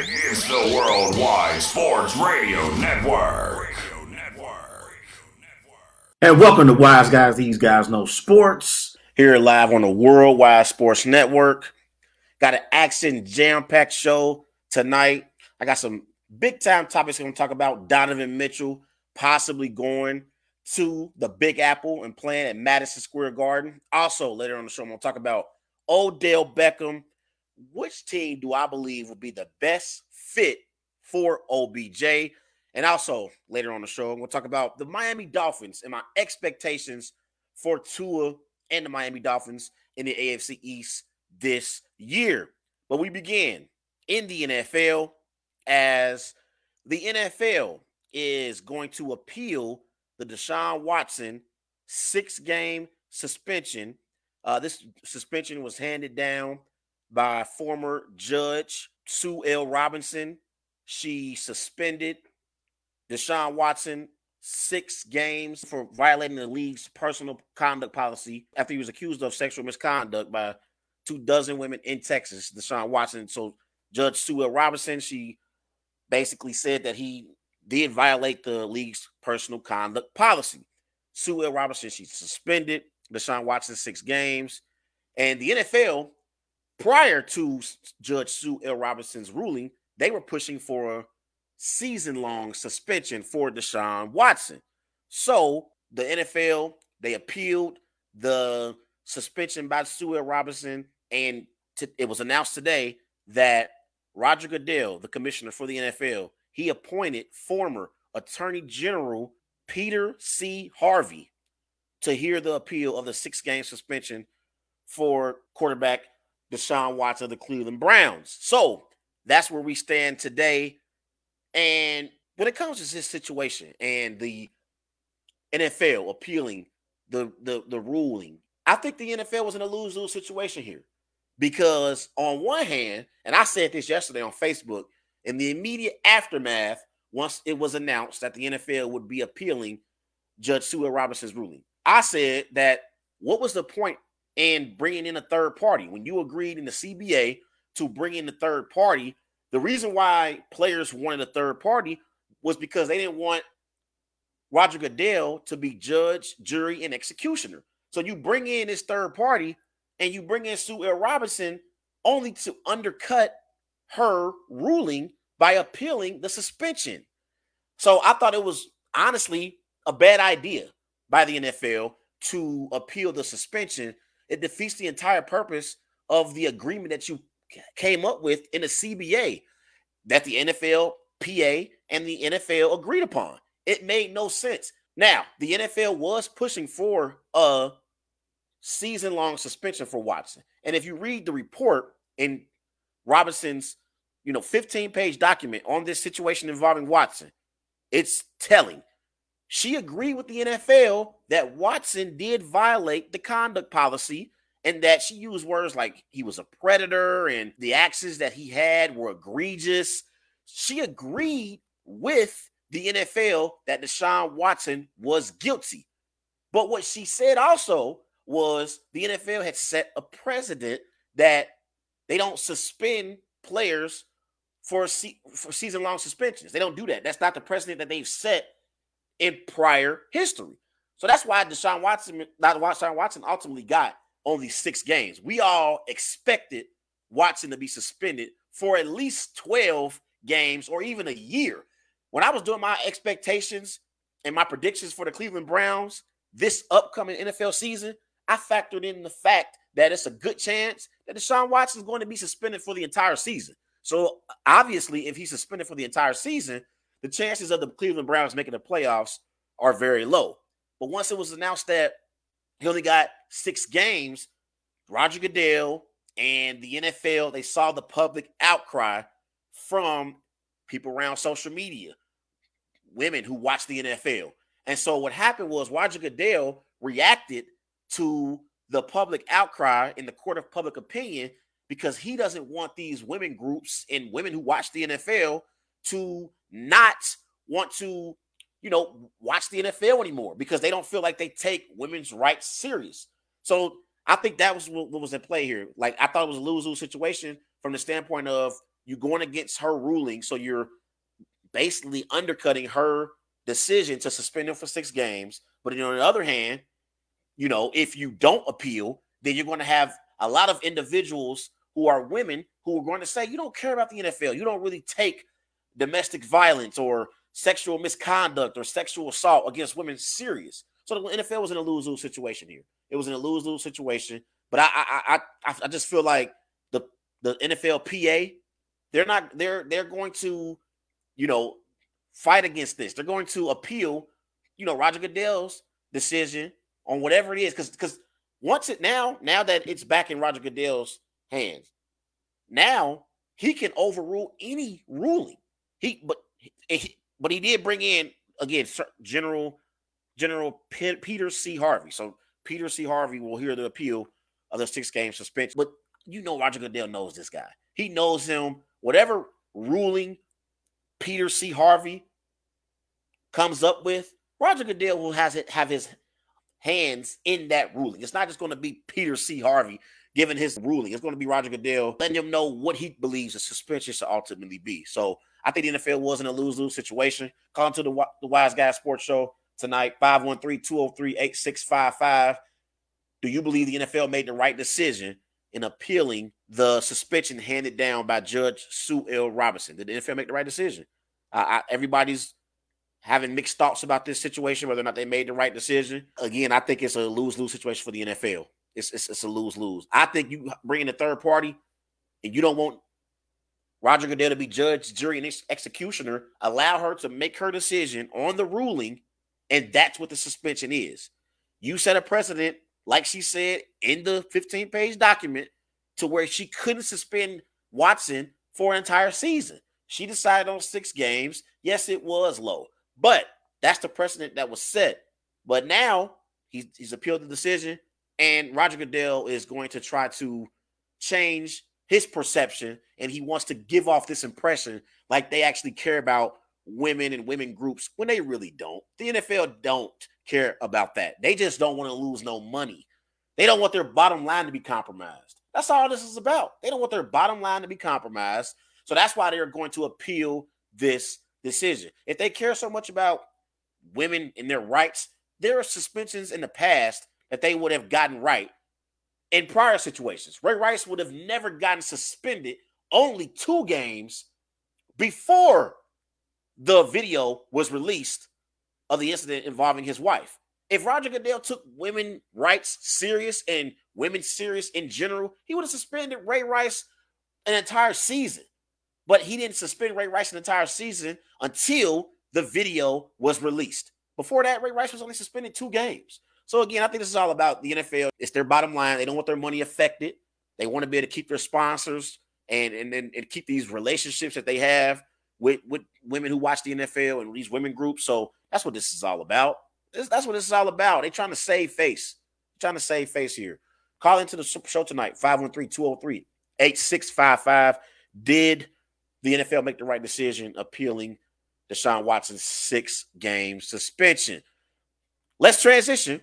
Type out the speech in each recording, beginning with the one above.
It is the Worldwide Sports Radio Network. And welcome to Wise Guys. These guys know sports. Here live on the Worldwide Sports Network. Got an action jam packed show tonight. I got some big time topics I'm going to talk about. Donovan Mitchell possibly going to the Big Apple and playing at Madison Square Garden. Also, later on the show, I'm going to talk about Odell Beckham. Which team do I believe will be the best fit for OBJ? And also, later on the show, I'm going to talk about the Miami Dolphins and my expectations for Tua and the Miami Dolphins in the AFC East this year. But we begin in the NFL as the NFL is going to appeal the Deshaun Watson six game suspension. Uh, this suspension was handed down by former judge Sue L. Robinson. She suspended Deshaun Watson six games for violating the league's personal conduct policy after he was accused of sexual misconduct by two dozen women in Texas. Deshaun Watson. So Judge Sue L. Robinson, she basically said that he did violate the league's personal conduct policy. Sue L. Robinson, she suspended Deshaun Watson six games. And the NFL, prior to Judge Sue L. Robinson's ruling, they were pushing for a season long suspension for Deshaun Watson. So the NFL, they appealed the suspension by Sue L. Robinson. And t- it was announced today that Roger Goodell, the commissioner for the NFL, he appointed former Attorney General Peter C. Harvey to hear the appeal of the six game suspension for quarterback Deshaun Watson of the Cleveland Browns. So that's where we stand today. And when it comes to this situation and the NFL appealing the, the, the ruling, I think the NFL was in a lose lose situation here because, on one hand, and I said this yesterday on Facebook, in the immediate aftermath, once it was announced that the NFL would be appealing Judge Sue Robinson's ruling, I said that what was the point in bringing in a third party when you agreed in the CBA to bring in the third party? The reason why players wanted a third party was because they didn't want Roger Goodell to be judge, jury, and executioner. So you bring in this third party and you bring in Sue L. Robinson only to undercut her ruling by appealing the suspension. So I thought it was honestly a bad idea by the NFL to appeal the suspension. It defeats the entire purpose of the agreement that you came up with in the CBA that the NFL, PA, and the NFL agreed upon. It made no sense. Now, the NFL was pushing for a season long suspension for Watson. And if you read the report in Robinson's, you know, 15 page document on this situation involving Watson, it's telling. She agreed with the NFL that Watson did violate the conduct policy and that she used words like he was a predator and the actions that he had were egregious. She agreed with the NFL that Deshaun Watson was guilty. But what she said also was the NFL had set a precedent that they don't suspend players for se- for season long suspensions. They don't do that. That's not the precedent that they've set in prior history. So that's why Deshaun Watson, not Deshaun Watson, ultimately got only six games. We all expected Watson to be suspended for at least 12 games or even a year. When I was doing my expectations and my predictions for the Cleveland Browns this upcoming NFL season, I factored in the fact that it's a good chance that Deshaun Watson is going to be suspended for the entire season. So obviously, if he's suspended for the entire season, the chances of the Cleveland Browns making the playoffs are very low. But once it was announced that he only got six games, Roger Goodell and the NFL, they saw the public outcry from people around social media, women who watch the NFL. And so what happened was Roger Goodell reacted to the public outcry in the court of public opinion because he doesn't want these women groups and women who watch the NFL to not want to, you know, watch the NFL anymore because they don't feel like they take women's rights serious. So I think that was what was in play here. Like I thought it was a lose-lose situation from the standpoint of you're going against her ruling, so you're basically undercutting her decision to suspend him for six games. But on the other hand, you know, if you don't appeal, then you're going to have a lot of individuals who are women who are going to say, you don't care about the NFL. You don't really take domestic violence or sexual misconduct or sexual assault against women serious. So the NFL was in a lose lose situation here. It was in a lose lose situation. But I, I I I just feel like the the NFLPA they're not they're they're going to you know fight against this. They're going to appeal you know Roger Goodell's decision on whatever it is because because once it now now that it's back in Roger Goodell's hands, now he can overrule any ruling. He but he, but he did bring in again General General Peter C. Harvey. So Peter C. Harvey will hear the appeal of the six game suspension. But you know Roger Goodell knows this guy. He knows him. Whatever ruling Peter C. Harvey comes up with, Roger Goodell will has it have his hands in that ruling. It's not just going to be Peter C. Harvey giving his ruling. It's going to be Roger Goodell letting him know what he believes the suspension should ultimately be. So I think the NFL was in a lose lose situation. Call to the, the Wise Guy Sports Show tonight 513 203 8655. Do you believe the NFL made the right decision in appealing the suspension handed down by Judge Sue L. Robinson? Did the NFL make the right decision? Uh, I, everybody's having mixed thoughts about this situation, whether or not they made the right decision. Again, I think it's a lose lose situation for the NFL. It's, it's, it's a lose lose. I think you bring in a third party and you don't want Roger Goodell to be judge, jury, and ex- executioner. Allow her to make her decision on the ruling, and that's what the suspension is. You set a precedent, like she said in the 15 page document, to where she couldn't suspend Watson for an entire season. She decided on six games. Yes, it was low, but that's the precedent that was set. But now he's, he's appealed the decision, and Roger Goodell is going to try to change his perception and he wants to give off this impression like they actually care about women and women groups when they really don't. The NFL don't care about that. They just don't want to lose no money. They don't want their bottom line to be compromised. That's all this is about. They don't want their bottom line to be compromised. So that's why they're going to appeal this decision. If they care so much about women and their rights, there are suspensions in the past that they would have gotten right in prior situations. Ray Rice would have never gotten suspended only two games before the video was released of the incident involving his wife. If Roger Goodell took women rights serious and women serious in general, he would have suspended Ray Rice an entire season. But he didn't suspend Ray Rice an entire season until the video was released. Before that, Ray Rice was only suspended two games. So again, I think this is all about the NFL. It's their bottom line. They don't want their money affected. They want to be able to keep their sponsors and and, and, and keep these relationships that they have with, with women who watch the NFL and these women groups. So that's what this is all about. This, that's what this is all about. They're trying to save face. They're trying to save face here. Call into the show tonight, 513-203-8655. Did the NFL make the right decision appealing Deshaun Watson's six game suspension? Let's transition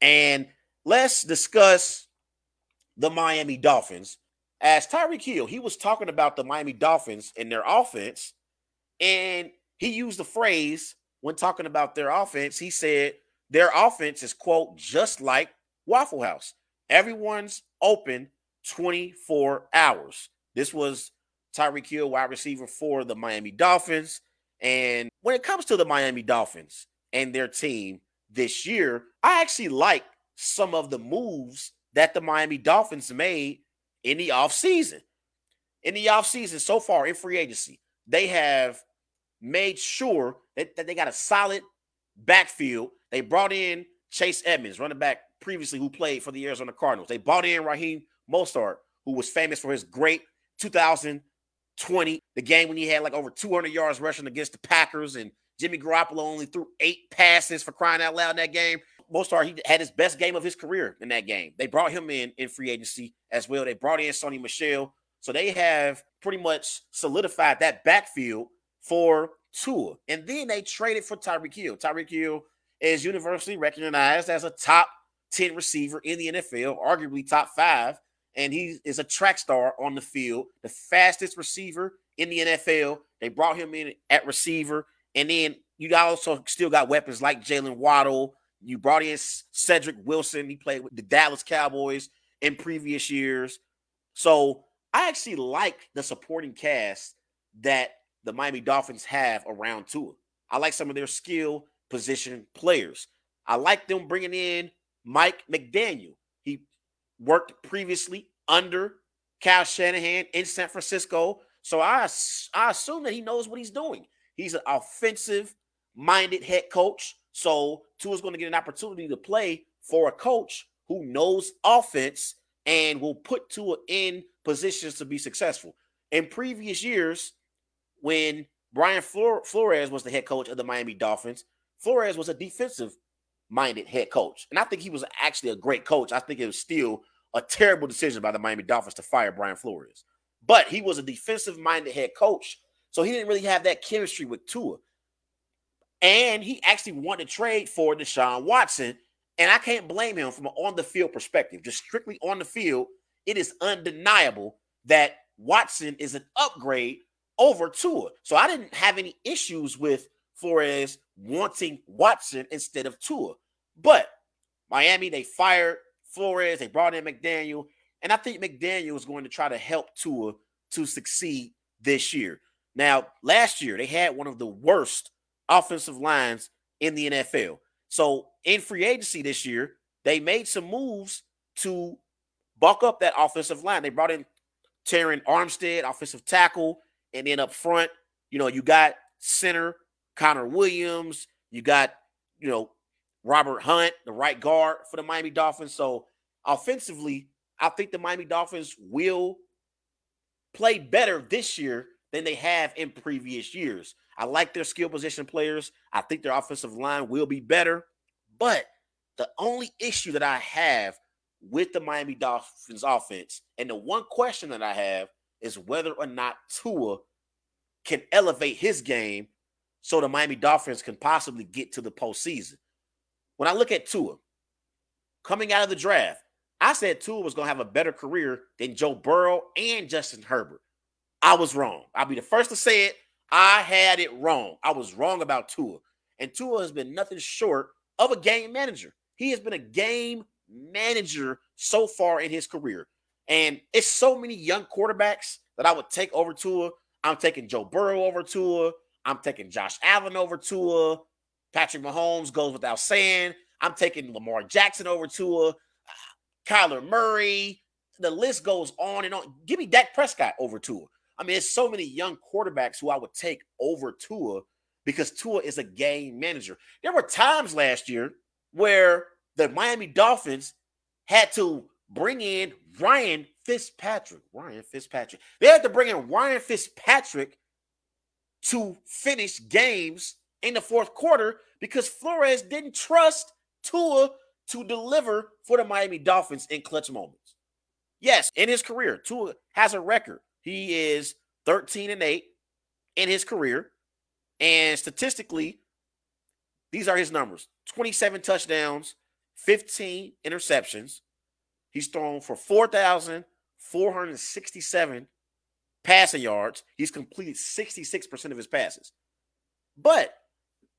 and let's discuss the Miami Dolphins. As Tyreek Hill, he was talking about the Miami Dolphins and their offense, and he used the phrase when talking about their offense. He said their offense is, quote, just like Waffle House. Everyone's open 24 hours. This was Tyreek Hill, wide receiver for the Miami Dolphins. And when it comes to the Miami Dolphins and their team, this year, I actually like some of the moves that the Miami Dolphins made in the offseason. In the offseason, so far in free agency, they have made sure that, that they got a solid backfield. They brought in Chase Edmonds, running back previously who played for the Arizona Cardinals. They brought in Raheem Mostert, who was famous for his great 2020, the game when he had like over 200 yards rushing against the Packers and Jimmy Garoppolo only threw eight passes for crying out loud in that game. Mostert, he had his best game of his career in that game. They brought him in in free agency as well. They brought in Sony Michel. So they have pretty much solidified that backfield for Tua. And then they traded for Tyreek Hill. Tyreek Hill is universally recognized as a top 10 receiver in the NFL, arguably top five. And he is a track star on the field, the fastest receiver in the NFL. They brought him in at receiver, and then you also still got weapons like Jalen Waddle. You brought in Cedric Wilson. He played with the Dallas Cowboys in previous years. So I actually like the supporting cast that the Miami Dolphins have around Tua. I like some of their skill position players. I like them bringing in Mike McDaniel. Worked previously under Kyle Shanahan in San Francisco. So I, I assume that he knows what he's doing. He's an offensive minded head coach. So Tua's going to get an opportunity to play for a coach who knows offense and will put Tua in positions to be successful. In previous years, when Brian Flores was the head coach of the Miami Dolphins, Flores was a defensive minded head coach. And I think he was actually a great coach. I think it was still a terrible decision by the Miami Dolphins to fire Brian Flores. But he was a defensive minded head coach. So he didn't really have that chemistry with Tua. And he actually wanted to trade for Deshaun Watson. And I can't blame him from an on the field perspective. Just strictly on the field, it is undeniable that Watson is an upgrade over Tua. So I didn't have any issues with Flores wanting Watson instead of Tua. But Miami, they fired Flores, they brought in McDaniel, and I think McDaniel is going to try to help Tua to succeed this year. Now, last year they had one of the worst offensive lines in the NFL. So in free agency this year, they made some moves to buck up that offensive line. They brought in Terron Armstead, offensive tackle, and then up front, you know, you got center Connor Williams, you got, you know, Robert Hunt, the right guard for the Miami Dolphins. So offensively, I think the Miami Dolphins will play better this year than they have in previous years. I like their skill position players. I think their offensive line will be better. But the only issue that I have with the Miami Dolphins offense, and the one question that I have is whether or not Tua can elevate his game so the Miami Dolphins can possibly get to the postseason. When I look at Tua coming out of the draft, I said Tua was going to have a better career than Joe Burrow and Justin Herbert. I was wrong. I'll be the first to say it. I had it wrong. I was wrong about Tua. And Tua has been nothing short of a game manager. He has been a game manager so far in his career. And it's so many young quarterbacks that I would take over Tua. I'm taking Joe Burrow over Tua. I'm taking Josh Allen over Tua. Patrick Mahomes goes without saying. I'm taking Lamar Jackson over Tua. Uh, Kyler Murray. The list goes on and on. Give me Dak Prescott over Tua. I mean, there's so many young quarterbacks who I would take over Tua because Tua is a game manager. There were times last year where the Miami Dolphins had to bring in Ryan Fitzpatrick. Ryan Fitzpatrick. They had to bring in Ryan Fitzpatrick to finish games in the fourth quarter because Flores didn't trust Tua to deliver for the Miami Dolphins in clutch moments. Yes, in his career, Tua has a record. He is 13 and 8 in his career. And statistically, these are his numbers 27 touchdowns, 15 interceptions. He's thrown for 4,467 passing yards. He's completed 66% of his passes. But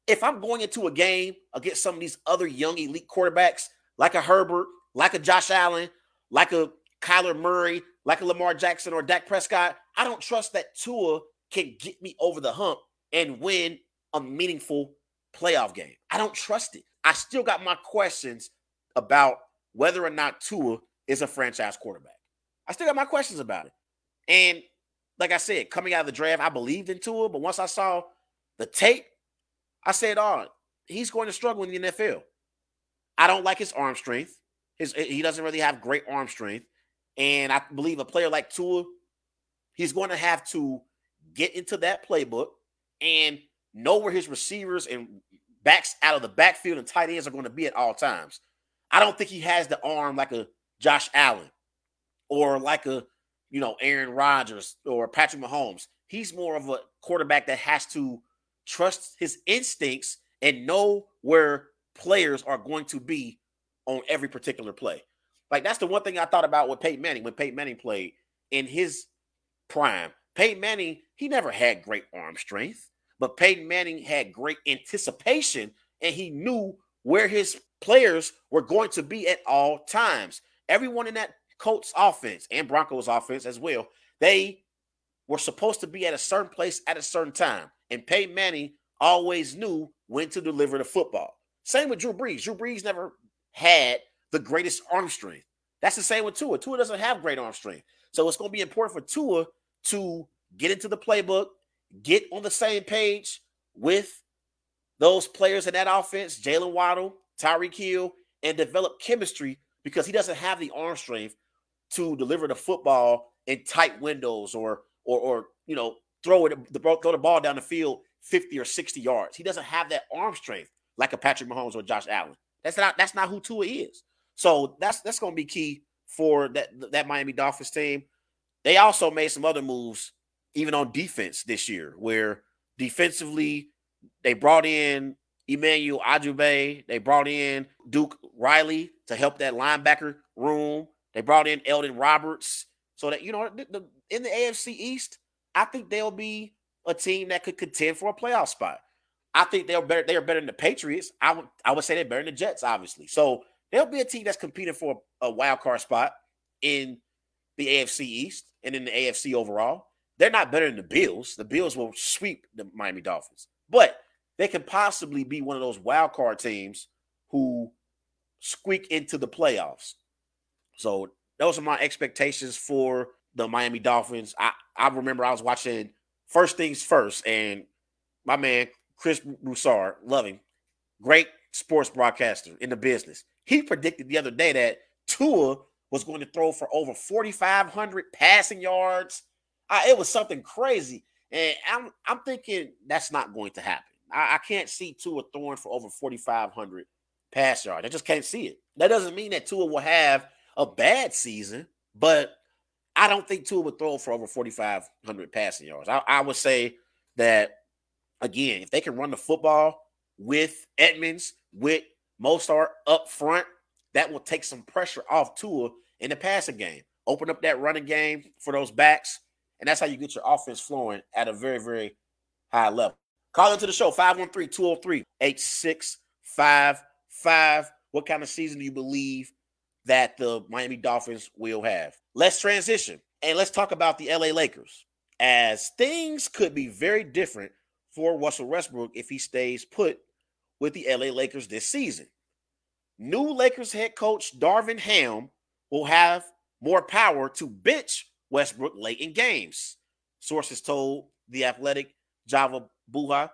if I'm going into a game against some of these other young elite quarterbacks, like a Herbert, like a Josh Allen, like a Kyler Murray, like a Lamar Jackson or Dak Prescott, I don't trust that Tua can get me over the hump and win a meaningful playoff game. I don't trust it. I still got my questions about whether or not Tua is a franchise quarterback. I still got my questions about it. And like I said, coming out of the draft, I believed in Tua, but once I saw the tape, I said, "Oh, he's going to struggle in the NFL." I don't like his arm strength. His eh, he doesn't really have great arm strength, and I believe a player like Tua, he's going to have to get into that playbook and know where his receivers and backs out of the backfield and tight ends are going to be at all times. I don't think he has the arm like a Josh Allen or like a you know Aaron Rodgers or Patrick Mahomes. He's more of a quarterback that has to trust his instincts and know where players are going to be on every particular play. Like that's the one thing I thought about with Peyton Manning when Peyton Manning played in his prime. Peyton Manning, he never had great arm strength, but Peyton Manning had great anticipation and he knew where his players were going to be at all times. Everyone in that Colts offense and Broncos offense as well, they were supposed to be at a certain place at a certain time. And Peyton Manning always knew when to deliver the football. Same with Drew Brees. Drew Brees never had the greatest arm strength. That's the same with Tua. Tua doesn't have great arm strength. So it's going to be important for Tua to get into the playbook, get on the same page with those players in that offense, Jalen Waddle, Tyreek Hill, and develop chemistry because he doesn't have the arm strength to deliver the football in tight windows or or or you know throw it the throw the ball down the field 50 or 60 yards. He doesn't have that arm strength like a Patrick Mahomes or Josh Allen. That's not that's not who Tua is. So that's that's going to be key for that that Miami Dolphins team. They also made some other moves even on defense this year where defensively they brought in Emmanuel Agyube, they brought in Duke Riley to help that linebacker room. They brought in Elandon Roberts so that you know the, the, in the AFC East, I think they'll be a team that could contend for a playoff spot. I think they're better. They are better than the Patriots. I would I would say they're better than the Jets, obviously. So they'll be a team that's competing for a, a wild card spot in the AFC East and in the AFC overall. They're not better than the Bills. The Bills will sweep the Miami Dolphins, but they can possibly be one of those wild card teams who squeak into the playoffs. So those are my expectations for the Miami Dolphins. I, I remember I was watching First Things First, and my man Chris Broussard, love him, great sports broadcaster in the business. He predicted the other day that Tua was going to throw for over 4,500 passing yards. It was something crazy, and I'm I'm thinking that's not going to happen. I, I can't see Tua throwing for over 4,500 pass yards. I just can't see it. That doesn't mean that Tua will have a bad season, but I don't think Tua would throw for over 4,500 passing yards. I, I would say that, again, if they can run the football with Edmonds, with Mostert up front, that will take some pressure off Tua in the passing game. Open up that running game for those backs, and that's how you get your offense flowing at a very, very high level. Call into the show 513 203 8655. What kind of season do you believe that the Miami Dolphins will have. Let's transition and let's talk about the LA Lakers, as things could be very different for Russell Westbrook if he stays put with the LA Lakers this season. New Lakers head coach Darvin Ham will have more power to bench Westbrook late in games. Sources told The Athletic Jovan Buha.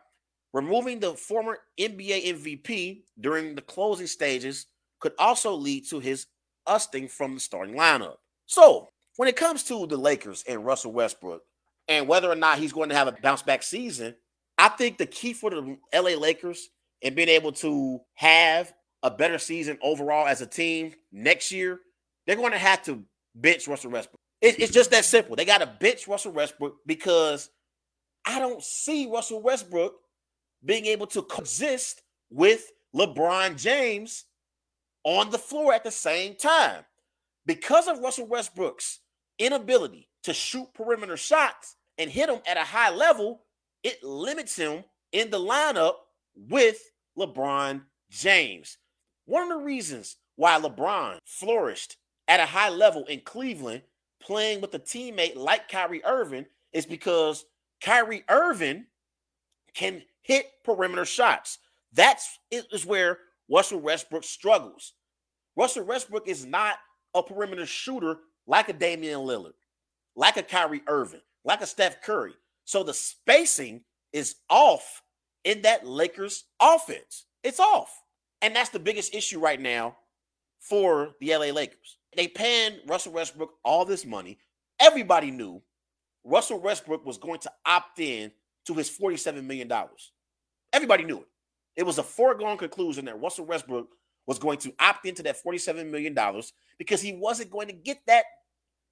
Removing the former NBA MVP during the closing stages could also lead to his Usting from the starting lineup. So when it comes to the Lakers and Russell Westbrook and whether or not he's going to have a bounce back season, I think the key for the LA Lakers and being able to have a better season overall as a team next year, they're going to have to bench Russell Westbrook. it's just that simple. They got to bench Russell Westbrook because I don't see Russell Westbrook being able to coexist with LeBron James on the floor at the same time. Because of Russell Westbrook's inability to shoot perimeter shots and hit them at a high level, it limits him in the lineup with LeBron James. One of the reasons why LeBron flourished at a high level in Cleveland, playing with a teammate like Kyrie Irving, is because Kyrie Irving can hit perimeter shots. That's is where Russell Westbrook struggles. Russell Westbrook is not a perimeter shooter like a Damian Lillard, like a Kyrie Irving, like a Steph Curry. So the spacing is off in that Lakers offense. It's off. And that's the biggest issue right now for the LA Lakers. They paying Russell Westbrook all this money. Everybody knew Russell Westbrook was going to opt in to his $47 million. Everybody knew it. It was a foregone conclusion that Russell Westbrook was going to opt into that $47 million because he wasn't going to get that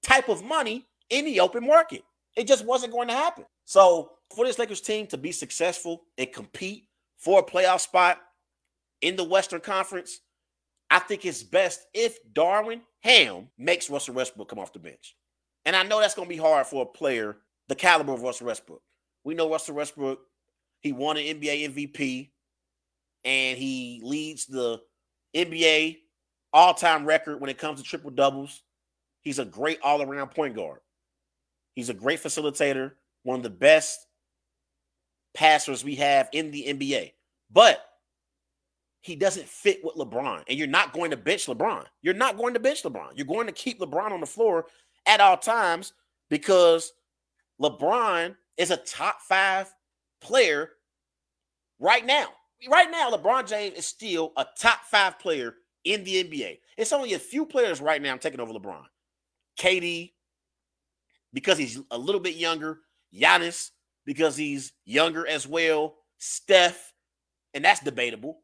type of money in the open market. It just wasn't going to happen. So, for this Lakers team to be successful and compete for a playoff spot in the Western Conference, I think it's best if Darvin Ham makes Russell Westbrook come off the bench. And I know that's going to be hard for a player the caliber of Russell Westbrook. We know Russell Westbrook, he won an NBA MVP and he leads the NBA all-time record when it comes to triple doubles. He's a great all-around point guard. He's a great facilitator, one of the best passers we have in the NBA. But he doesn't fit with LeBron. And you're not going to bench LeBron. You're not going to bench LeBron. You're going to keep LeBron on the floor at all times because LeBron is a top five player right now. Right now, LeBron James is still a top five player in the NBA. It's only a few players right now taking over LeBron. KD, because he's a little bit younger. Giannis, because he's younger as well. Steph, and that's debatable.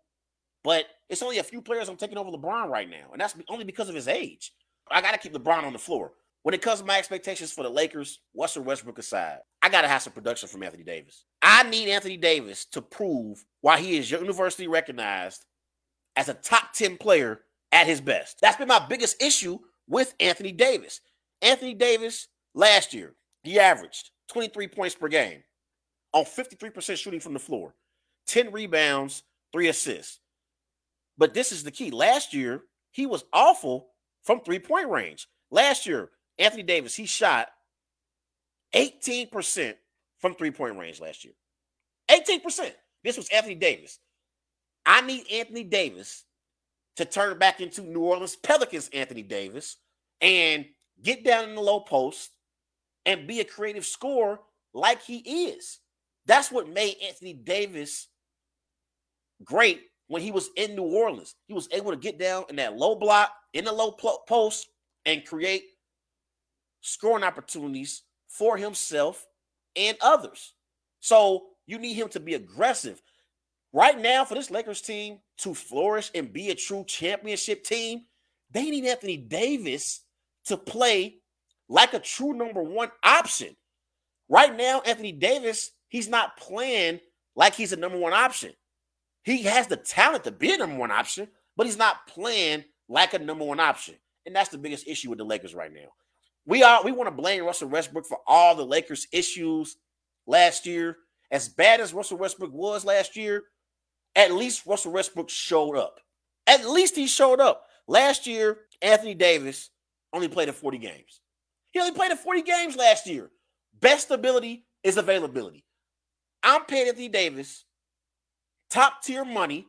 But it's only a few players I'm taking over LeBron right now, and that's only because of his age. I got to keep LeBron on the floor. When it comes to my expectations for the Lakers, Russell Westbrook aside, I got to have some production from Anthony Davis. I need Anthony Davis to prove why he is universally recognized as a top 10 player at his best. That's been my biggest issue with Anthony Davis. Anthony Davis last year, he averaged 23 points per game on 53% shooting from the floor, 10 rebounds, three assists. But this is the key. Last year, he was awful from three point range. Last year, Anthony Davis, he shot 18% from three point range last year. 18%. This was Anthony Davis. I need Anthony Davis to turn back into New Orleans Pelicans Anthony Davis and get down in the low post and be a creative scorer like he is. That's what made Anthony Davis great when he was in New Orleans. He was able to get down in that low block, in the low post, and create scoring opportunities for himself and others. So you need him to be aggressive. Right now, for this Lakers team to flourish and be a true championship team, they need Anthony Davis to play like a true number one option. Right now, Anthony Davis, he's not playing like he's a number one option. He has the talent to be a number one option, but he's not playing like a number one option. And that's the biggest issue with the Lakers right now we are we want to blame Russell Westbrook for all the Lakers issues last year. As bad as Russell Westbrook was last year, at least Russell Westbrook showed up. At least he showed up. Last year, Anthony Davis only played in 40 games. He only played in 40 games last year. Best ability is availability. I'm paying Anthony Davis top tier money.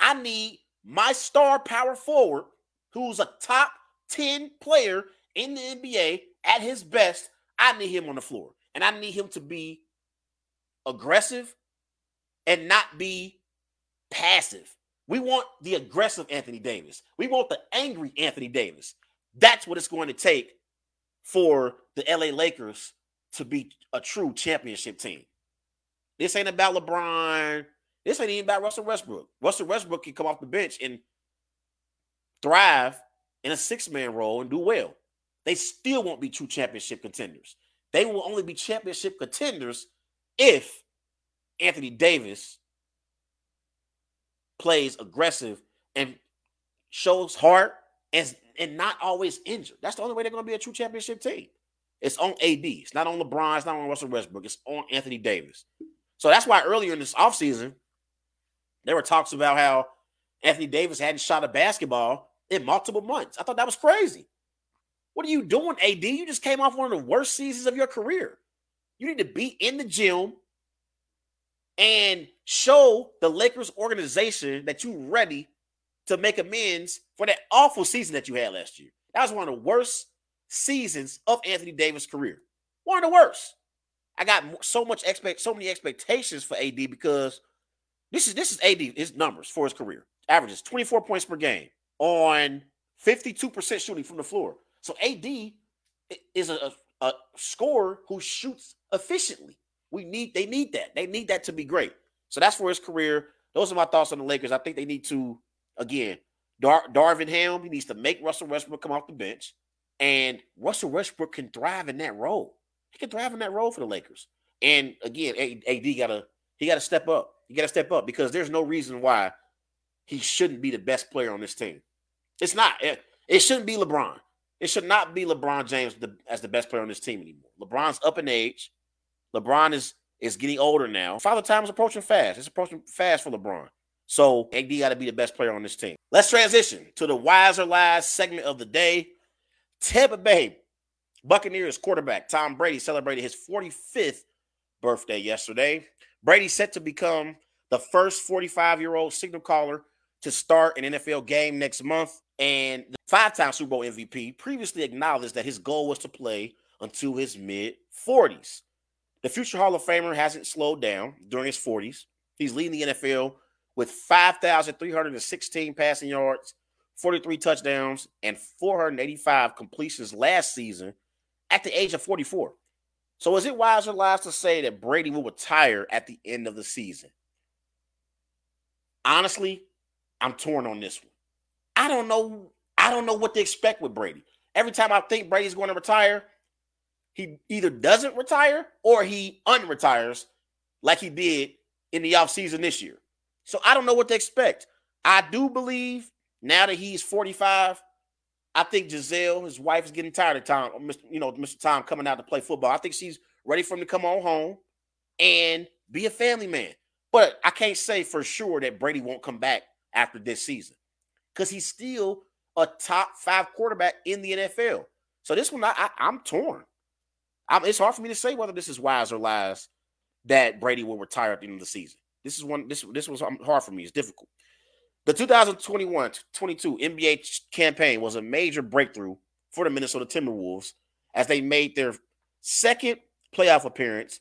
I need my star power forward, who's a top 10 player in the NBA at his best, I need him on the floor. And I need him to be aggressive and not be passive. We want the aggressive Anthony Davis. We want the angry Anthony Davis. That's what it's going to take for the LA Lakers to be a true championship team. This ain't about LeBron. This ain't even about Russell Westbrook. Russell Westbrook can come off the bench and thrive in a six man role and do well they still won't be true championship contenders. They will only be championship contenders if Anthony Davis plays aggressive and shows heart and, and not always injured. That's the only way they're going to be a true championship team. It's on AD. It's not on LeBron. It's not on Russell Westbrook. It's on Anthony Davis. So that's why earlier in this offseason, there were talks about how Anthony Davis hadn't shot a basketball in multiple months. I thought that was crazy. What are you doing, AD? You just came off one of the worst seasons of your career. You need to be in the gym and show the Lakers organization that you're ready to make amends for that awful season that you had last year. That was one of the worst seasons of Anthony Davis' career. One of the worst. I got so much expect so many expectations for AD because this is this is AD his numbers for his career. Averages 24 points per game on 52% shooting from the floor. So AD is a, a, scorer who shoots efficiently. We need they need that. They need that to be great. So that's for his career. Those are my thoughts on the Lakers. I think they need to again, Dar- Darvin Ham. He needs to make Russell Westbrook come off the bench, and Russell Westbrook can thrive in that role. He can thrive in that role for the Lakers. And again, AD gotta he gotta step up. He gotta step up because there's no reason why he shouldn't be the best player on this team. It's not. It, it shouldn't be LeBron. It should not be LeBron James the, as the best player on this team anymore. LeBron's up in age. LeBron is is getting older now. Father time is approaching fast. It's approaching fast for LeBron. So AD got to be the best player on this team. Let's transition to the wise or lies segment of the day. Tampa Bay Buccaneers quarterback Tom Brady celebrated his 45th birthday yesterday. Brady set to become the first 45 year old signal caller to start an NFL game next month. And the five time Super Bowl MVP previously acknowledged that his goal was to play until his mid 40s. The future Hall of Famer hasn't slowed down during his 40s. He's leading the NFL with 5,316 passing yards, 43 touchdowns, and 485 completions last season at the age of 44. So is it wise or lies to say that Brady will retire at the end of the season? Honestly, I'm torn on this one. I don't know. I don't know what to expect with Brady. Every time I think Brady's going to retire, he either doesn't retire or he unretires like he did in the offseason this year. So I don't know what to expect. I do believe now that he's 45, I think Gisele, his wife, is getting tired of Tom, you know, Mr. Tom coming out to play football. I think she's ready for him to come on home and be a family man. But I can't say for sure that Brady won't come back after this season because he's still a top five quarterback in the NFL. So this one, I, I, am torn. I'm, it's hard for me to say whether this is wise or lies that Brady will retire at the end of the season. This is one. This this was hard for me. It's difficult. The 2021-22 NBA campaign was a major breakthrough for the Minnesota Timberwolves as they made their second playoff appearance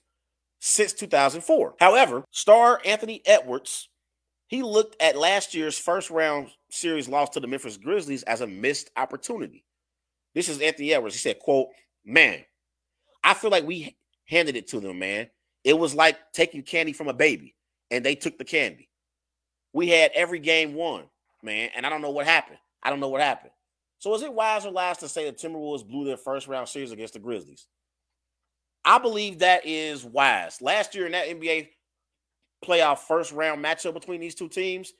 since 2004. However, star Anthony Edwards he looked at last year's first round series loss to the Memphis Grizzlies as a missed opportunity. This is Anthony Edwards. He said, quote, man, I feel like we handed it to them, man. It was like taking candy from a baby, and they took the candy. We had every game won, man, and I don't know what happened. I don't know what happened. So is it wise or lies to say the Timberwolves blew their first round series against the Grizzlies? I believe that is wise. Last year in that NBA playoff first round matchup between these two teams,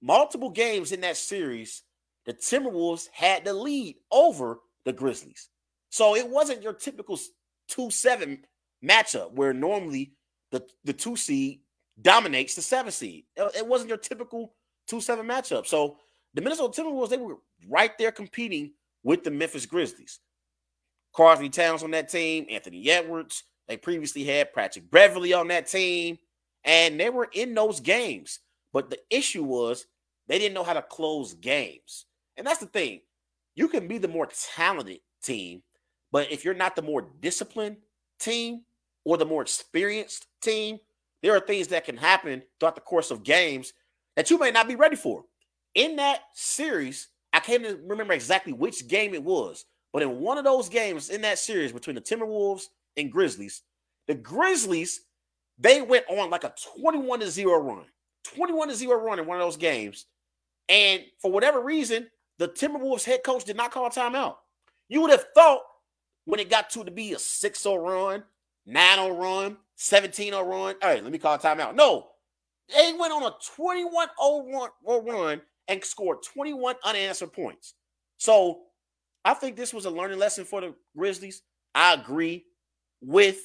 multiple games in that series, the Timberwolves had the lead over the Grizzlies. So it wasn't your typical 2 7 matchup where normally the, the two seed dominates the seven seed. It wasn't your typical 2 7 matchup. So the Minnesota Timberwolves, they were right there competing with the Memphis Grizzlies. Karl-Anthony Towns on that team, Anthony Edwards. They previously had Patrick Beverley on that team and they were in those games. But the issue was they didn't know how to close games. And that's the thing. You can be the more talented team, but if you're not the more disciplined team or the more experienced team, there are things that can happen throughout the course of games that you may not be ready for. In that series, I can't remember exactly which game it was, but in one of those games in that series between the Timberwolves and Grizzlies, the Grizzlies they went on like a 21 to 0 run. 21 to 0 run in one of those games. And for whatever reason, the Timberwolves head coach did not call a timeout. You would have thought when it got to to be a 6 0 run, 9 0 run, 17 0 run, all right, let me call a timeout. No, they went on a 21 0 run and scored 21 unanswered points. So I think this was a learning lesson for the Grizzlies. I agree with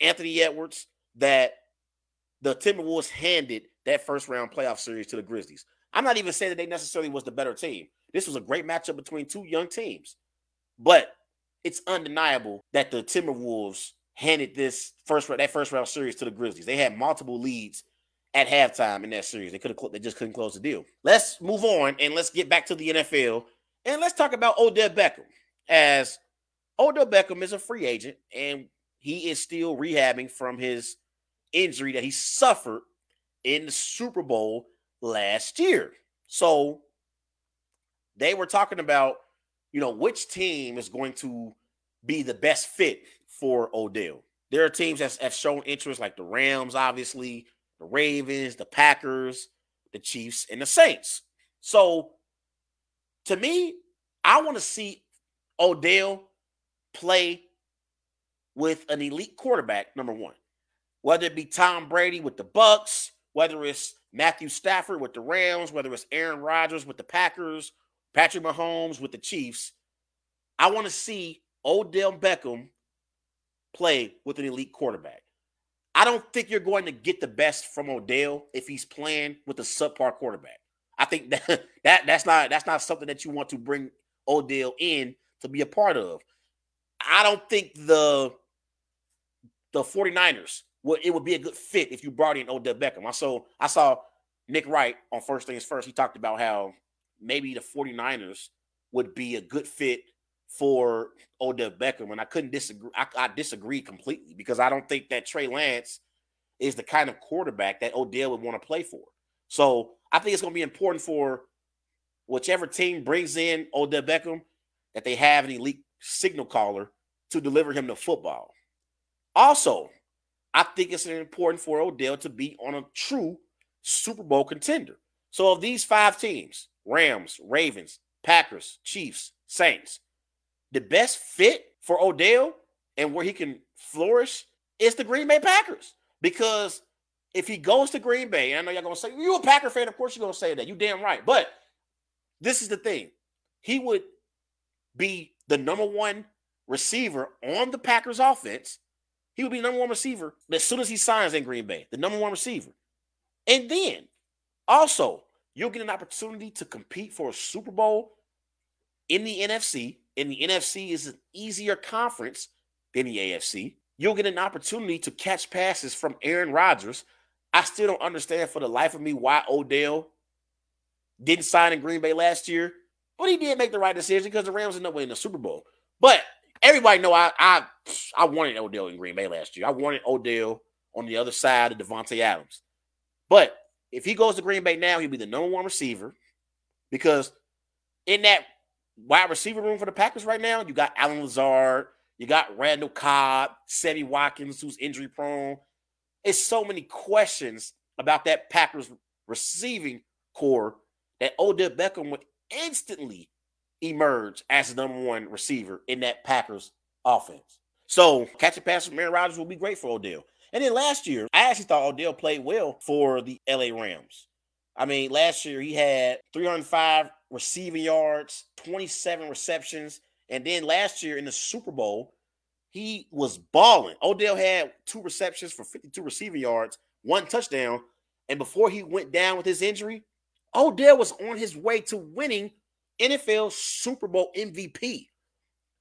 Anthony Edwards that the Timberwolves handed that first round playoff series to the Grizzlies. I'm not even saying that they necessarily was the better team. This was a great matchup between two young teams. But it's undeniable that the Timberwolves handed this first that first round series to the Grizzlies. They had multiple leads at halftime in that series. They could have they just couldn't close the deal. Let's move on and let's get back to the NFL and let's talk about Odell Beckham. As Odell Beckham is a free agent and he is still rehabbing from his injury that he suffered in the Super Bowl last year. So they were talking about, you know, which team is going to be the best fit for Odell. There are teams that have shown interest, like the Rams, obviously, the Ravens, the Packers, the Chiefs, and the Saints. So to me, I want to see Odell play with an elite quarterback, number one whether it be Tom Brady with the Bucs, whether it's Matthew Stafford with the Rams, whether it's Aaron Rodgers with the Packers, Patrick Mahomes with the Chiefs. I want to see Odell Beckham play with an elite quarterback. I don't think you're going to get the best from Odell if he's playing with a subpar quarterback. I think that, that that's not that's not something that you want to bring Odell in to be a part of. I don't think the the 49ers would it would be a good fit if you brought in Odell Beckham. I saw I saw Nick Wright on First Things First. He talked about how maybe the 49ers would be a good fit for Odell Beckham, and I couldn't disagree. I, I disagree completely because I don't think that Trey Lance is the kind of quarterback that Odell would want to play for. So I think it's going to be important for whichever team brings in Odell Beckham that they have an elite signal caller to deliver him the football. Also, I think it's important for Odell to be on a true Super Bowl contender. So of these five teams, Rams, Ravens, Packers, Chiefs, Saints, the best fit for Odell and where he can flourish is the Green Bay Packers. Because if he goes to Green Bay, I know y'all gonna say you a Packer fan, of course you're gonna say that. You damn right. But this is the thing: he would be the number one receiver on the Packers offense. He would be number one receiver as soon as he signs in Green Bay, the number one receiver. And then also, you'll get an opportunity to compete for a Super Bowl in the NFC and the NFC is an easier conference than the AFC. You'll get an opportunity to catch passes from Aaron Rodgers. I still don't understand for the life of me why Odell didn't sign in Green Bay last year, but he did make the right decision because the Rams ended up winning the Super Bowl. But everybody know I I I wanted Odell in Green Bay last year. I wanted Odell on the other side of Davante Adams. But if he goes to Green Bay now, he'll be the number one receiver because in that wide receiver room for the Packers right now, you got Allen Lazard, you got Randall Cobb, Sammy Watkins, who's injury prone. It's so many questions about that Packers receiving corps that Odell Beckham would instantly emerge as the number one receiver in that Packers offense. So catching passes from Aaron Rodgers will be great for Odell. And then last year, I actually thought Odell played well for the LA Rams. I mean, last year he had 305 receiving yards, 27 receptions. And then last year in the Super Bowl, he was balling. Odell had two receptions for 52 receiving yards, one touchdown. And before he went down with his injury, Odell was on his way to winning NFL Super Bowl MVP.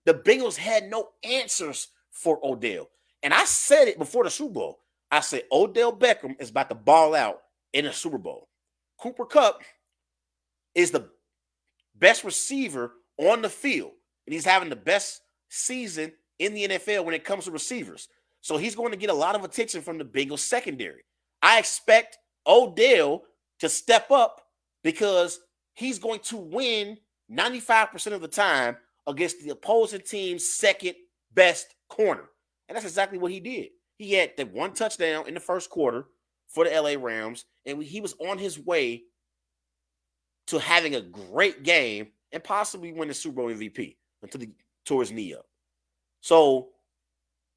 The Bengals had no answers for Odell. And I said it before the Super Bowl. I said Odell Beckham is about to ball out in a Super Bowl. Cooper Kupp is the best receiver on the field, and he's having the best season in the NFL when it comes to receivers. So he's going to get a lot of attention from the Bengals secondary. I expect Odell to step up because he's going to win 95% of the time against the opposing team's second best corner. And that's exactly what he did. He had the one touchdown in the first quarter for the LA Rams, and he was on his way to having a great game and possibly win the Super Bowl MVP until he tore his knee up. So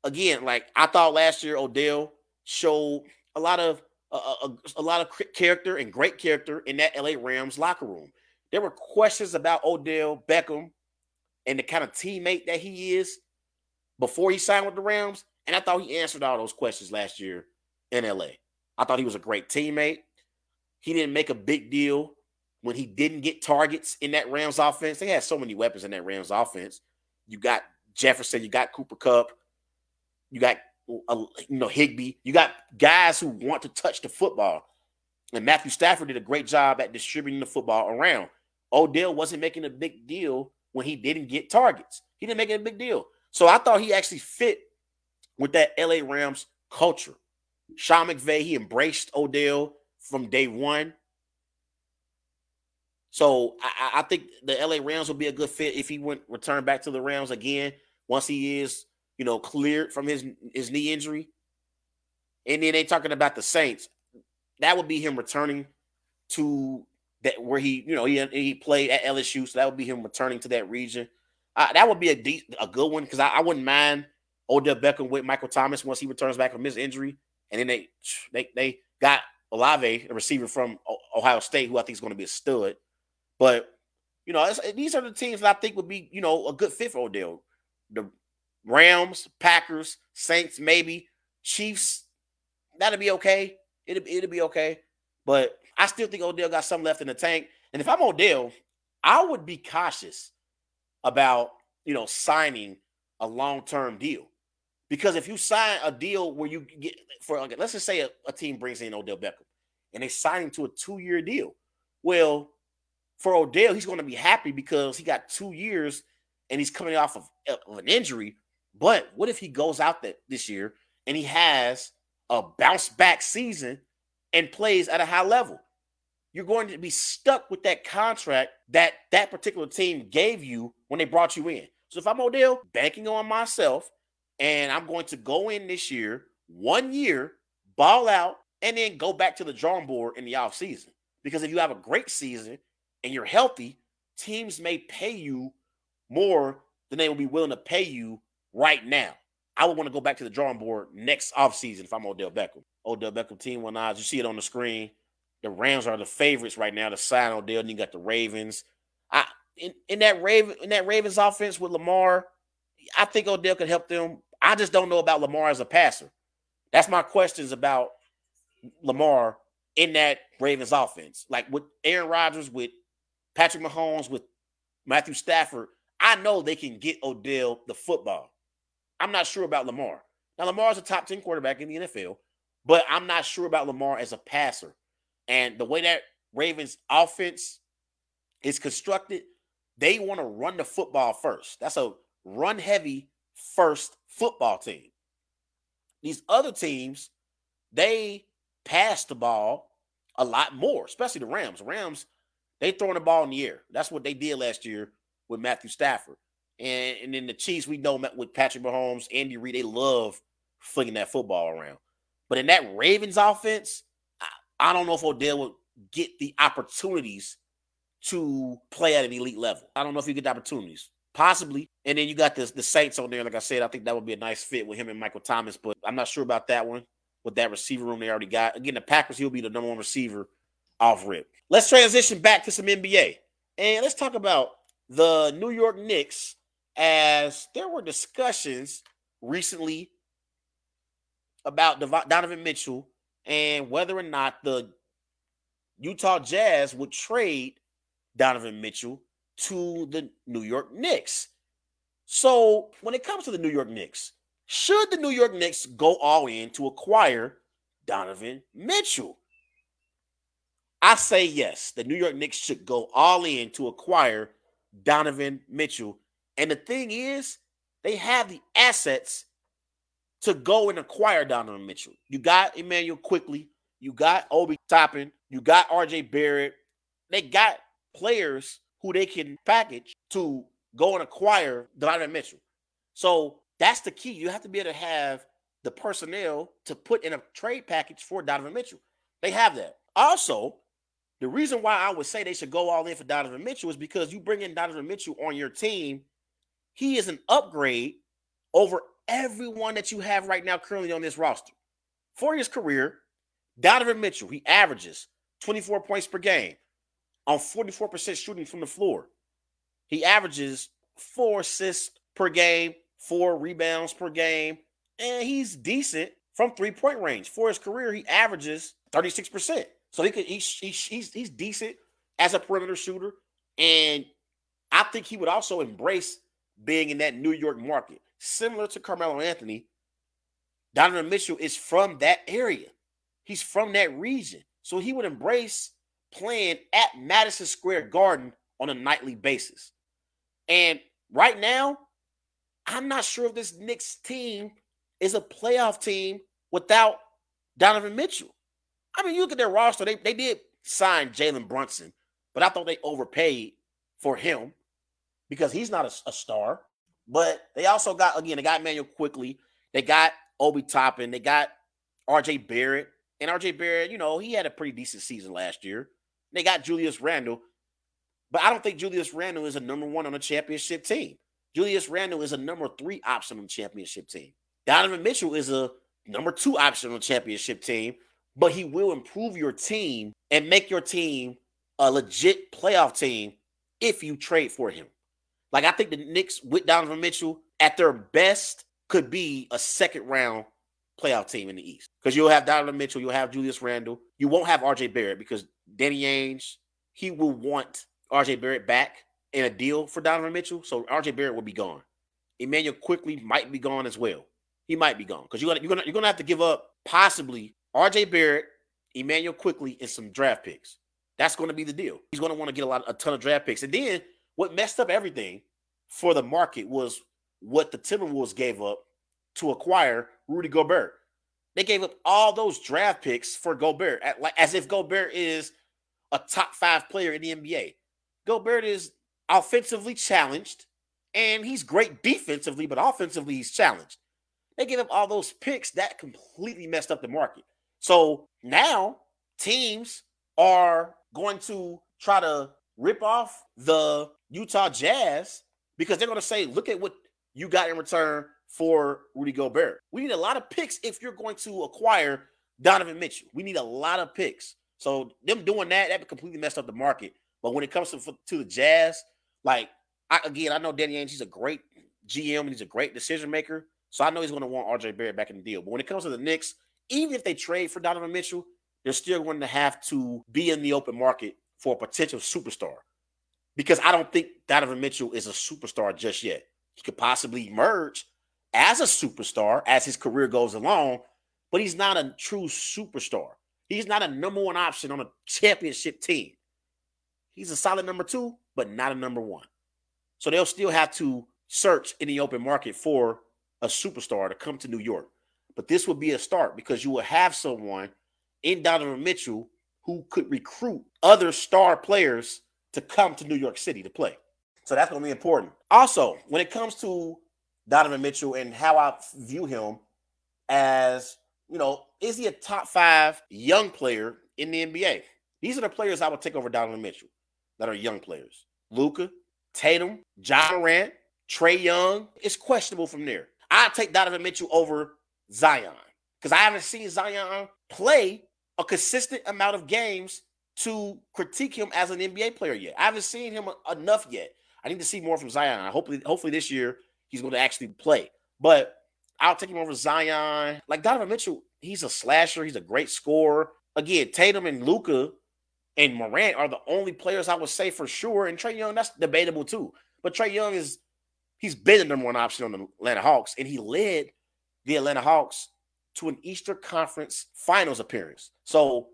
again, like I thought last year, Odell showed a lot of a, a, a, lot of character and great character in that LA Rams locker room. There were questions about Odell Beckham and the kind of teammate that he is before he signed with the Rams, and I thought he answered all those questions last year in LA. I thought he was a great teammate. He didn't make a big deal when he didn't get targets in that Rams offense. They had so many weapons in that Rams offense. You got Jefferson, you got Cooper Kupp, you got uh, you know Higbee, you got guys who want to touch the football. And Matthew Stafford did a great job at distributing the football around. Odell wasn't making a big deal when he didn't get targets. He didn't make a big deal. So I thought he actually fit with that LA Rams culture. Sean McVay, he embraced Odell from day one. So I, I, think the LA Rams will be a good fit if he went return back to the Rams again once he is, you know, cleared from his his knee injury. And then they talking about the Saints. That would be him returning to that where he, you know, he he played at LSU. So that would be him returning to that region. Uh, that would be a deep, a good one because I, I, wouldn't mind Odell Beckham with Michael Thomas once he returns back from his injury. And then they they they got Olave, a receiver from Ohio State, who I think is going to be a stud. But you know, these are the teams that I think would be you know a good fit for Odell. The Rams, Packers, Saints, maybe Chiefs. That'll be okay. It'll, it'll be okay. But I still think Odell got some left in the tank. And if I'm Odell, I would be cautious about you know signing a long-term deal. Because if you sign a deal where you get for like, let's just say a, a team brings in Odell Beckham and they sign him to a two-year deal. Well, for Odell, he's going to be happy because he got two years and he's coming off of, of an injury. But what if he goes out that this year and he has a bounce back season and plays at a high level? You're going to be stuck with that contract that that particular team gave you when they brought you in. So if I'm Odell, banking on myself, and I'm going to go in this year, one year, ball out, and then go back to the drawing board in the off season. Because if you have a great season and you're healthy, teams may pay you more than they will be willing to pay you right now. I would want to go back to the drawing board next offseason if I'm Odell Beckham. Odell Beckham team one eyes. You see it on the screen. The Rams are the favorites right now to sign Odell. And you got the Ravens. I in, in that Raven in that Ravens offense with Lamar, I think Odell could help them. I just don't know about Lamar as a passer. That's my questions about Lamar in that Ravens offense. Like with Aaron Rodgers, with Patrick Mahomes, with Matthew Stafford, I know they can get Odell the football. I'm not sure about Lamar. Now, Lamar is a top 10 quarterback in the NFL, but I'm not sure about Lamar as a passer. And the way that Ravens offense is constructed, they want to run the football first. That's a run heavy first football team. These other teams, they pass the ball a lot more, especially the Rams. Rams, they throwing the ball in the air. That's what they did last year with Matthew Stafford. And, and then the Chiefs, we know with Patrick Mahomes, Andy Reid, they love flinging that football around. But in that Ravens offense, I, don't know if Odell will get the opportunities to play at an elite level. I don't know if you get the opportunities. Possibly. And then you got the, the Saints on there. Like I said, I think that would be a nice fit with him and Michael Thomas, but I'm not sure about that one with that receiver room they already got. Again, the Packers, he'll be the number one receiver off rip. Let's transition back to some NBA. And let's talk about the New York Knicks as there were discussions recently about Donovan Mitchell and whether or not the Utah Jazz would trade Donovan Mitchell to the New York Knicks. So, when it comes to the New York Knicks, should the New York Knicks go all in to acquire Donovan Mitchell? I say yes. The New York Knicks should go all in to acquire Donovan Mitchell. And the thing is, they have the assets to go and acquire Donovan Mitchell. You got Immanuel Quickley. you got Obi Toppin, you got RJ Barrett. They got players who they can package to go and acquire Donovan Mitchell. So that's the key. You have to be able to have the personnel to put in a trade package for Donovan Mitchell. They have that. Also, the reason why I would say they should go all in for Donovan Mitchell is because you bring in Donovan Mitchell on your team. He is an upgrade over everyone that you have right now currently on this roster. For his career, Donovan Mitchell, he averages 24 points per game, on 44% shooting from the floor. He averages four assists per game, four rebounds per game, and he's decent from three point range. For his career, he averages 36%. So he could he's, he's, he's, he's decent as a perimeter shooter. And I think he would also embrace being in that New York market. Similar to Carmelo Anthony, Donovan Mitchell is from that area. He's from that region. So he would embrace playing at Madison Square Garden on a nightly basis. And right now, I'm not sure if this Knicks team is a playoff team without Donovan Mitchell. I mean, you look at their roster, they, they did sign Jalen Brunson, but I thought they overpaid for him because he's not a, a star. But they also got, again, they got Manuel Quickley. they got Obi Toppin, they got RJ Barrett. And RJ Barrett, you know, he had a pretty decent season last year. They got Julius Randle, but I don't think Julius Randle is a number one on a championship team. Julius Randle is a number three option on the championship team. Donovan Mitchell is a number two option on the championship team, but he will improve your team and make your team a legit playoff team if you trade for him. Like I think the Knicks with Donovan Mitchell, at their best, could be a second round playoff team in the East. Because you'll have Donovan Mitchell, you'll have Julius Randle. You won't have RJ Barrett because Danny Ainge, he will want RJ Barrett back in a deal for Donovan Mitchell. So RJ Barrett will be gone. Immanuel Quickley might be gone as well. He might be gone because you're gonna you're gonna you're gonna have to give up possibly RJ Barrett, Immanuel Quickley, and some draft picks. That's going to be the deal. He's going to want to get a lot, a ton of draft picks. And then what messed up everything for the market was what the Timberwolves gave up to acquire Rudy Gobert. They gave up all those draft picks for Gobert, as if Gobert is a top five player in the NBA. Gobert is offensively challenged, and he's great defensively, but offensively he's challenged. They gave up all those picks that completely messed up the market. So now teams are going to try to rip off the Utah Jazz because they're going to say, look at what you got in return for Rudy Gobert. We need a lot of picks if you're going to acquire Donovan Mitchell. We need a lot of picks. So them doing that, that completely messed up the market. But when it comes to, to the Jazz, like I, again, I know Danny Ainge, he's a great GM and he's a great decision maker. So I know he's going to want RJ Barrett back in the deal. But when it comes to the Knicks, even if they trade for Donovan Mitchell, they're still going to have to be in the open market for a potential superstar. Because I don't think Donovan Mitchell is a superstar just yet. He could possibly emerge as a superstar as his career goes along, but he's not a true superstar. He's not a number one option on a championship team. He's a solid number two, but not a number one. So they'll still have to search in the open market for a superstar to come to New York. But this would be a start because you will have someone in Donovan Mitchell who could recruit other star players to come to New York City to play. So that's going to be important. Also, when it comes to Donovan Mitchell and how I view him as, you know, is he a top five young player in the NBA? These are the players I would take over Donovan Mitchell that are young players. Luka, Tatum, Ja Morant, Trae Young. It's questionable from there. I take Donovan Mitchell over Zion because I haven't seen Zion play a consistent amount of games to critique him as an NBA player yet. I haven't seen him enough yet. I need to see more from Zion. Hopefully, hopefully this year he's going to actually play. But I'll take him over Zion. Like Donovan Mitchell, he's a slasher. He's a great scorer. Again, Tatum and Luka and Morant are the only players I would say for sure. And Trae Young, that's debatable too. But Trae Young is he's been the number one option on the Atlanta Hawks, and he led the Atlanta Hawks to an Eastern Conference Finals appearance. So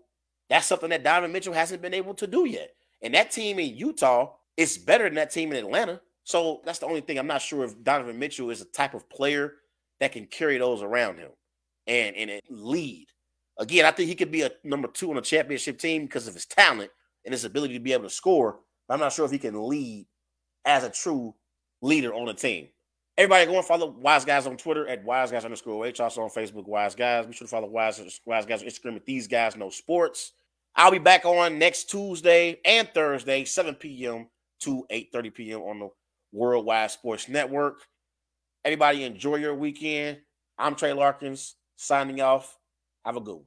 that's something that Donovan Mitchell hasn't been able to do yet. And that team in Utah is better than that team in Atlanta. So that's the only thing. I'm not sure if Donovan Mitchell is a type of player that can carry those around him and, and lead. Again, I think he could be a number two on a championship team because of his talent and his ability to be able to score. But I'm not sure if he can lead as a true leader on a team. Everybody go and follow Wise Guys on Twitter at Wise Guys underscore H. Also on Facebook, Wise Guys. Be sure to follow Wise, Wise Guys on Instagram at These Guys Know Sports. I'll be back on next Tuesday and Thursday, 7 p.m. to 8.30 p.m. on the Worldwide Sports Network. Everybody enjoy your weekend. I'm Trey Larkins signing off. Have a good one.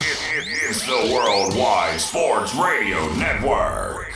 It, it, it's the Worldwide Sports Radio Network.